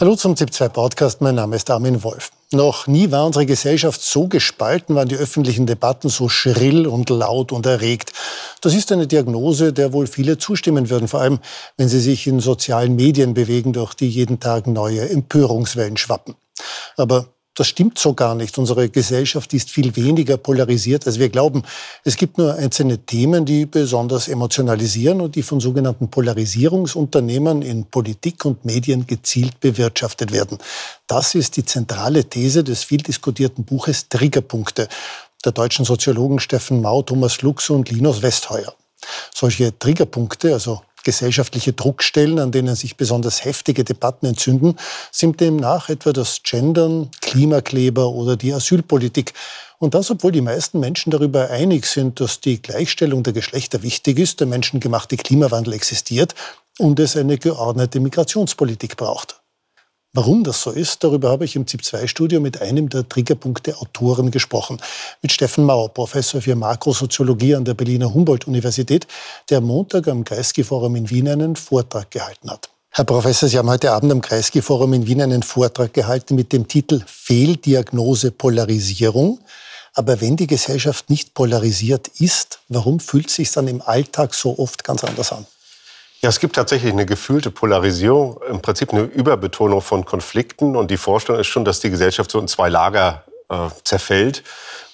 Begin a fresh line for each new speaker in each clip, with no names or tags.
Hallo zum ZIP2 Podcast, mein Name ist Armin Wolf. Noch nie war unsere Gesellschaft so gespalten, waren die öffentlichen Debatten so schrill und laut und erregt. Das ist eine Diagnose, der wohl viele zustimmen würden, vor allem wenn sie sich in sozialen Medien bewegen, durch die jeden Tag neue Empörungswellen schwappen. Aber das stimmt so gar nicht. Unsere Gesellschaft ist viel weniger polarisiert, als wir glauben. Es gibt nur einzelne Themen, die besonders emotionalisieren und die von sogenannten Polarisierungsunternehmen in Politik und Medien gezielt bewirtschaftet werden. Das ist die zentrale These des viel diskutierten Buches Triggerpunkte der deutschen Soziologen Steffen Mau, Thomas Lux und Linus Westheuer. Solche Triggerpunkte, also gesellschaftliche Druckstellen, an denen sich besonders heftige Debatten entzünden, sind demnach etwa das Gendern, Klimakleber oder die Asylpolitik. Und das, obwohl die meisten Menschen darüber einig sind, dass die Gleichstellung der Geschlechter wichtig ist, der menschengemachte Klimawandel existiert und es eine geordnete Migrationspolitik braucht. Warum das so ist, darüber habe ich im ZIP-2-Studio mit einem der Triggerpunkte-Autoren gesprochen, mit Steffen Mauer, Professor für Makrosoziologie an der Berliner Humboldt-Universität, der Montag am Kreisky-Forum in Wien einen Vortrag gehalten hat. Herr Professor, Sie haben heute Abend am Kreisky-Forum in Wien einen Vortrag gehalten mit dem Titel Fehldiagnose Polarisierung. Aber wenn die Gesellschaft nicht polarisiert ist, warum fühlt es sich dann im Alltag so oft ganz anders an?
Ja, es gibt tatsächlich eine gefühlte Polarisierung, im Prinzip eine Überbetonung von Konflikten. Und die Vorstellung ist schon, dass die Gesellschaft so in zwei Lager äh, zerfällt.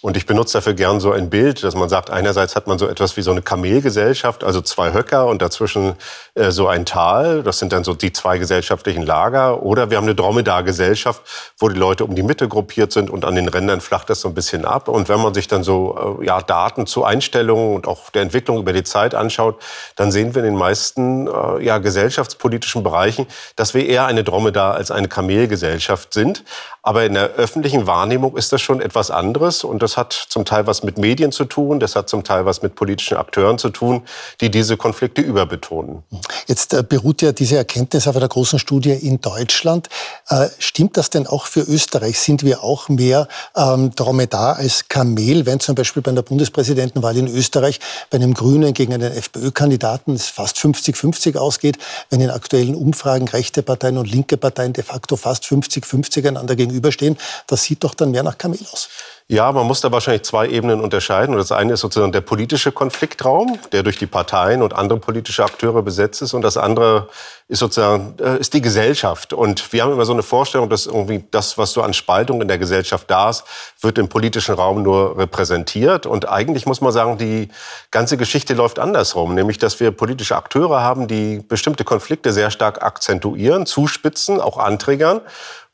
Und ich benutze dafür gern so ein Bild, dass man sagt, einerseits hat man so etwas wie so eine Kamelgesellschaft, also zwei Höcker und dazwischen äh, so ein Tal. Das sind dann so die zwei gesellschaftlichen Lager. Oder wir haben eine Dromedargesellschaft, wo die Leute um die Mitte gruppiert sind und an den Rändern flacht das so ein bisschen ab. Und wenn man sich dann so äh, ja, Daten zu Einstellungen und auch der Entwicklung über die Zeit anschaut, dann sehen wir in den meisten äh, ja, gesellschaftspolitischen Bereichen, dass wir eher eine Dromedar als eine Kamelgesellschaft sind. Aber in der öffentlichen Wahrnehmung ist das schon etwas anderes. Und das hat zum Teil was mit Medien zu tun, das hat zum Teil was mit politischen Akteuren zu tun, die diese Konflikte überbetonen.
Jetzt äh, beruht ja diese Erkenntnis auf einer großen Studie in Deutschland. Äh, stimmt das denn auch für Österreich? Sind wir auch mehr ähm, Dromedar als Kamel, wenn zum Beispiel bei einer Bundespräsidentenwahl in Österreich bei einem Grünen gegen einen FPÖ-Kandidaten es fast 50-50 ausgeht, wenn in aktuellen Umfragen rechte Parteien und linke Parteien de facto fast 50-50 einander gegenüberstehen? Das sieht doch dann mehr nach Kamel aus.
Ja, man muss da wahrscheinlich zwei Ebenen unterscheiden. Und das eine ist sozusagen der politische Konfliktraum, der durch die Parteien und andere politische Akteure besetzt ist. Und das andere ist sozusagen äh, ist die Gesellschaft. Und wir haben immer so eine Vorstellung, dass irgendwie das, was so an Spaltung in der Gesellschaft da ist, wird im politischen Raum nur repräsentiert. Und eigentlich muss man sagen, die ganze Geschichte läuft andersrum, nämlich dass wir politische Akteure haben, die bestimmte Konflikte sehr stark akzentuieren, zuspitzen, auch anträgern.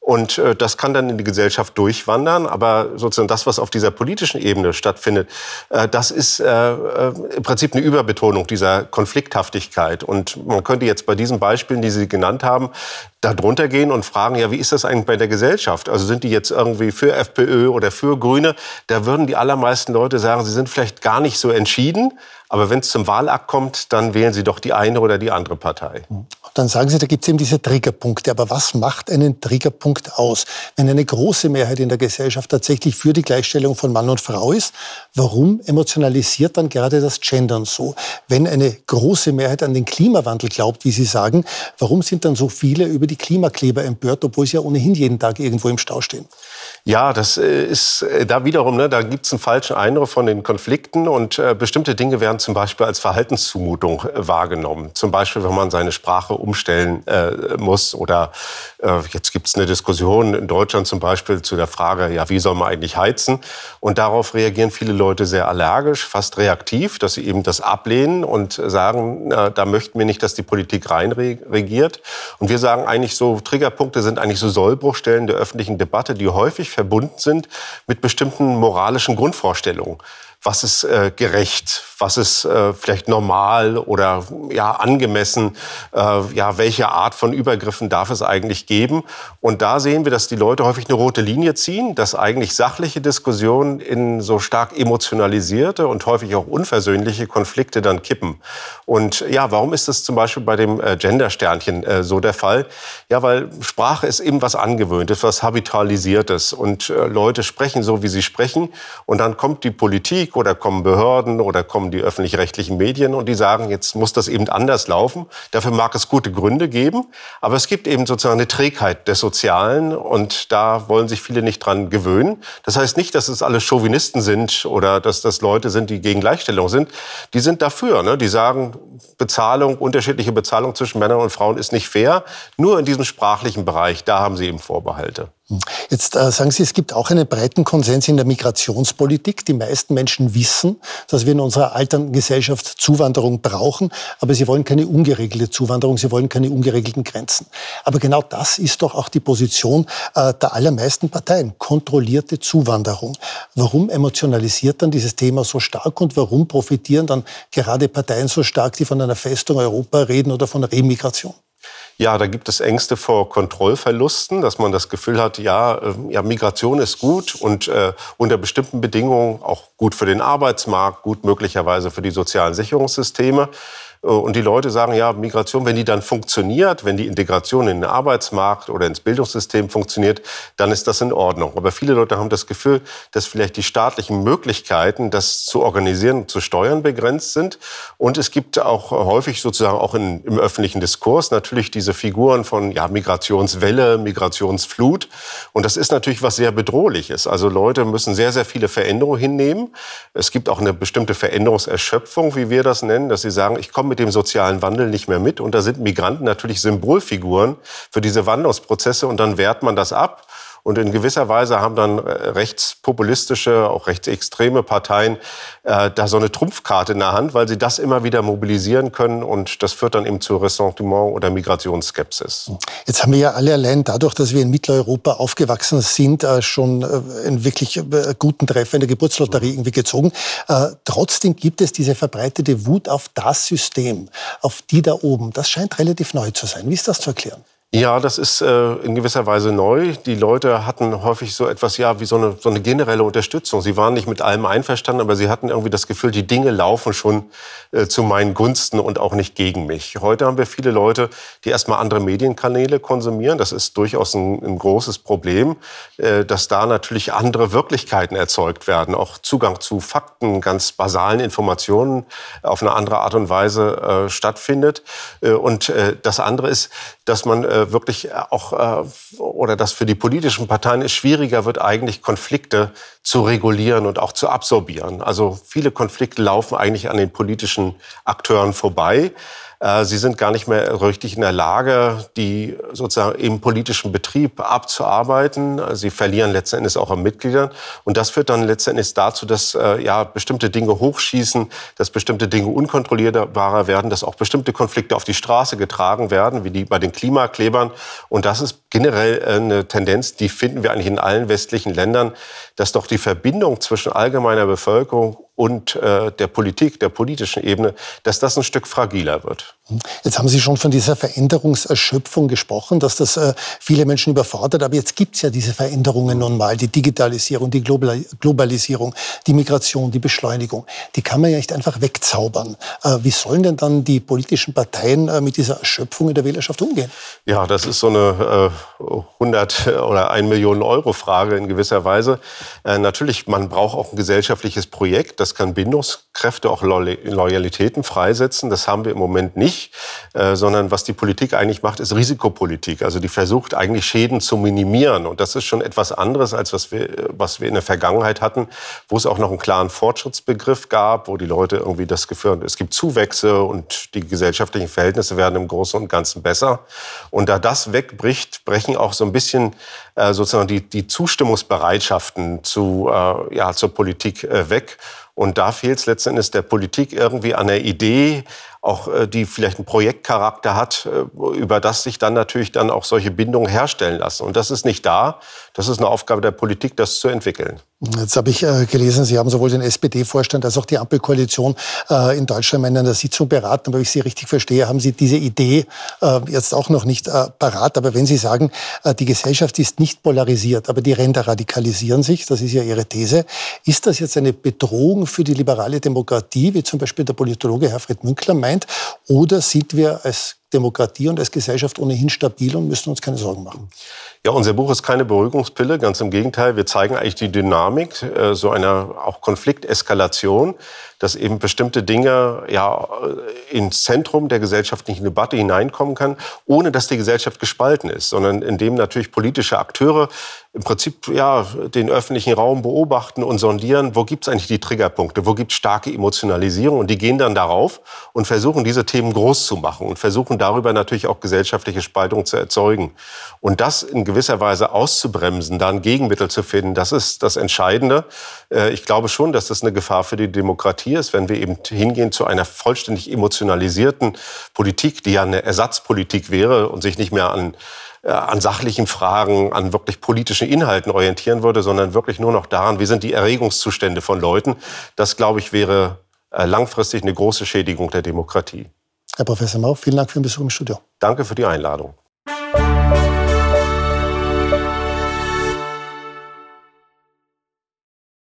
Und äh, das kann dann in die Gesellschaft durchwandern. Aber sozusagen das, was auf dieser politischen Ebene stattfindet, äh, das ist äh, äh, im Prinzip eine Überbetonung dieser Konflikthaftigkeit. Und man könnte jetzt bei diesen Beispielen, die Sie genannt haben, da drunter gehen und fragen, ja, wie ist das eigentlich bei der Gesellschaft? Also sind die jetzt irgendwie für FPÖ oder für Grüne? Da würden die allermeisten Leute sagen, sie sind vielleicht gar nicht so entschieden. Aber wenn es zum Wahlakt kommt, dann wählen Sie doch die eine oder die andere Partei.
Dann sagen Sie, da gibt es eben diese Triggerpunkte. Aber was macht einen Triggerpunkt aus? Wenn eine große Mehrheit in der Gesellschaft tatsächlich für die Gleichstellung von Mann und Frau ist, warum emotionalisiert dann gerade das Gendern so? Wenn eine große Mehrheit an den Klimawandel glaubt, wie Sie sagen, warum sind dann so viele über die Klimakleber empört, obwohl sie ja ohnehin jeden Tag irgendwo im Stau stehen?
Ja, das äh, ist äh, da wiederum, ne, da gibt es einen falschen Eindruck von den Konflikten und äh, bestimmte Dinge werden zum Beispiel als Verhaltenszumutung äh, wahrgenommen. Zum Beispiel, wenn man seine Sprache umstellen äh, muss oder jetzt gibt es eine Diskussion in Deutschland zum Beispiel zu der Frage, ja, wie soll man eigentlich heizen? Und darauf reagieren viele Leute sehr allergisch, fast reaktiv, dass sie eben das ablehnen und sagen, na, da möchten wir nicht, dass die Politik reinregiert. Und wir sagen eigentlich so, Triggerpunkte sind eigentlich so Sollbruchstellen der öffentlichen Debatte, die häufig verbunden sind mit bestimmten moralischen Grundvorstellungen was ist äh, gerecht, was ist äh, vielleicht normal oder ja angemessen, äh, ja welche Art von Übergriffen darf es eigentlich geben? Und da sehen wir, dass die Leute häufig eine rote Linie ziehen, dass eigentlich sachliche Diskussionen in so stark emotionalisierte und häufig auch unversöhnliche Konflikte dann kippen. Und ja, warum ist das zum Beispiel bei dem äh, Gender-Sternchen äh, so der Fall? Ja, weil Sprache ist eben was Angewöhntes, was Habitualisiertes und äh, Leute sprechen so, wie sie sprechen und dann kommt die Politik Politik oder kommen Behörden oder kommen die öffentlich-rechtlichen Medien und die sagen, jetzt muss das eben anders laufen. Dafür mag es gute Gründe geben, aber es gibt eben sozusagen eine Trägheit des Sozialen und da wollen sich viele nicht dran gewöhnen. Das heißt nicht, dass es alle Chauvinisten sind oder dass das Leute sind, die gegen Gleichstellung sind. Die sind dafür. Ne? Die sagen, Bezahlung, unterschiedliche Bezahlung zwischen Männern und Frauen ist nicht fair. Nur in diesem sprachlichen Bereich, da haben sie eben Vorbehalte.
Jetzt äh, sagen Sie, es gibt auch einen breiten Konsens in der Migrationspolitik. Die meisten Menschen wissen, dass wir in unserer alten Gesellschaft Zuwanderung brauchen, aber sie wollen keine ungeregelte Zuwanderung, sie wollen keine ungeregelten Grenzen. Aber genau das ist doch auch die Position äh, der allermeisten Parteien, kontrollierte Zuwanderung. Warum emotionalisiert dann dieses Thema so stark und warum profitieren dann gerade Parteien so stark, die von einer Festung Europa reden oder von Remigration?
Ja, da gibt es Ängste vor Kontrollverlusten, dass man das Gefühl hat, ja, äh, ja Migration ist gut und äh, unter bestimmten Bedingungen auch gut für den Arbeitsmarkt, gut möglicherweise für die sozialen Sicherungssysteme. Äh, und die Leute sagen, ja, Migration, wenn die dann funktioniert, wenn die Integration in den Arbeitsmarkt oder ins Bildungssystem funktioniert, dann ist das in Ordnung. Aber viele Leute haben das Gefühl, dass vielleicht die staatlichen Möglichkeiten, das zu organisieren und zu steuern, begrenzt sind. Und es gibt auch häufig sozusagen auch in, im öffentlichen Diskurs natürlich diese Figuren von ja, Migrationswelle, Migrationsflut. Und das ist natürlich was sehr Bedrohliches. Also Leute müssen sehr, sehr viele Veränderungen hinnehmen. Es gibt auch eine bestimmte Veränderungserschöpfung, wie wir das nennen, dass sie sagen, ich komme mit dem sozialen Wandel nicht mehr mit. Und da sind Migranten natürlich Symbolfiguren für diese Wandlungsprozesse. Und dann wehrt man das ab. Und in gewisser Weise haben dann äh, rechtspopulistische, auch rechtsextreme Parteien äh, da so eine Trumpfkarte in der Hand, weil sie das immer wieder mobilisieren können. Und das führt dann eben zu Ressentiment oder Migrationsskepsis.
Jetzt haben wir ja alle allein dadurch, dass wir in Mitteleuropa aufgewachsen sind, äh, schon äh, einen wirklich äh, guten Treffer in der Geburtslotterie irgendwie gezogen. Äh, trotzdem gibt es diese verbreitete Wut auf das System, auf die da oben. Das scheint relativ neu zu sein. Wie ist das zu erklären?
Ja, das ist äh, in gewisser Weise neu. Die Leute hatten häufig so etwas, ja, wie so eine, so eine generelle Unterstützung. Sie waren nicht mit allem einverstanden, aber sie hatten irgendwie das Gefühl, die Dinge laufen schon äh, zu meinen Gunsten und auch nicht gegen mich. Heute haben wir viele Leute, die erstmal andere Medienkanäle konsumieren. Das ist durchaus ein, ein großes Problem, äh, dass da natürlich andere Wirklichkeiten erzeugt werden. Auch Zugang zu Fakten, ganz basalen Informationen auf eine andere Art und Weise äh, stattfindet. Äh, und äh, das andere ist, dass man äh, wirklich auch äh, oder dass für die politischen Parteien es schwieriger wird, eigentlich Konflikte zu regulieren und auch zu absorbieren. Also viele Konflikte laufen eigentlich an den politischen Akteuren vorbei. Äh, sie sind gar nicht mehr richtig in der Lage, die sozusagen im politischen Betrieb abzuarbeiten. Sie verlieren letzten Endes auch an Mitgliedern. Und das führt dann letzten Endes dazu, dass äh, ja, bestimmte Dinge hochschießen, dass bestimmte Dinge unkontrollierbarer werden, dass auch bestimmte Konflikte auf die Straße getragen werden, wie die bei den Klimaklebern. Und das ist generell eine Tendenz, die finden wir eigentlich in allen westlichen Ländern, dass doch die Verbindung zwischen allgemeiner Bevölkerung und äh, der Politik, der politischen Ebene, dass das ein Stück fragiler wird.
Jetzt haben Sie schon von dieser Veränderungserschöpfung gesprochen, dass das äh, viele Menschen überfordert. Aber jetzt gibt es ja diese Veränderungen nun mal, die Digitalisierung, die Globalisierung, die Migration, die Beschleunigung. Die kann man ja nicht einfach wegzaubern. Äh, wie sollen denn dann die politischen Parteien äh, mit dieser Erschöpfung in der Wählerschaft umgehen?
Ja, das ist so eine äh, 100 oder 1 Million Euro Frage in gewisser Weise. Natürlich, man braucht auch ein gesellschaftliches Projekt. Das kann Bindungskräfte, auch Loyalitäten freisetzen. Das haben wir im Moment nicht, äh, sondern was die Politik eigentlich macht, ist Risikopolitik. Also die versucht eigentlich Schäden zu minimieren. Und das ist schon etwas anderes, als was wir, was wir in der Vergangenheit hatten, wo es auch noch einen klaren Fortschrittsbegriff gab, wo die Leute irgendwie das Gefühl haben, es gibt Zuwächse und die gesellschaftlichen Verhältnisse werden im Großen und Ganzen besser. Und da das wegbricht, brechen auch so ein bisschen äh, sozusagen die, die Zustimmungsbereitschaften zu, äh, ja, zur Politik weg. Und da fehlt es letztendlich der Politik irgendwie an der Idee, auch äh, die vielleicht einen Projektcharakter hat, äh, über das sich dann natürlich dann auch solche Bindungen herstellen lassen. Und das ist nicht da. Das ist eine Aufgabe der Politik, das zu entwickeln.
Jetzt habe ich äh, gelesen, Sie haben sowohl den SPD-Vorstand als auch die Ampelkoalition äh, in Deutschland in einer Sitzung beraten. Aber wenn ich Sie richtig verstehe, haben Sie diese Idee äh, jetzt auch noch nicht äh, parat. Aber wenn Sie sagen, äh, die Gesellschaft ist nicht polarisiert, aber die Ränder radikalisieren sich, das ist ja Ihre These, ist das jetzt eine Bedrohung für die liberale Demokratie, wie zum Beispiel der Politologe Herfried Münkler meint? Oder sind wir als Demokratie und als Gesellschaft ohnehin stabil und müssen uns keine Sorgen machen.
Ja, unser Buch ist keine Beruhigungspille, ganz im Gegenteil. Wir zeigen eigentlich die Dynamik äh, so einer auch Konflikteskalation, dass eben bestimmte Dinge ja äh, ins Zentrum der gesellschaftlichen Debatte hineinkommen kann, ohne dass die Gesellschaft gespalten ist, sondern indem natürlich politische Akteure im Prinzip ja den öffentlichen Raum beobachten und sondieren, wo gibt es eigentlich die Triggerpunkte, wo gibt es starke Emotionalisierung und die gehen dann darauf und versuchen diese Themen groß zu machen und versuchen darüber natürlich auch gesellschaftliche Spaltung zu erzeugen. Und das in gewisser Weise auszubremsen, da ein Gegenmittel zu finden, das ist das Entscheidende. Äh, ich glaube schon, dass das eine Gefahr für die Demokratie ist, wenn wir eben hingehen zu einer vollständig emotionalisierten Politik, die ja eine Ersatzpolitik wäre und sich nicht mehr an äh, an sachlichen Fragen, an wirklich politischen Inhalten orientieren würde, sondern wirklich nur noch daran, wie sind die Erregungszustände von Leuten. Das, glaube ich, wäre äh, langfristig eine große Schädigung der Demokratie.
Herr Professor Mau, vielen Dank für den Besuch im Studio.
Danke für die Einladung.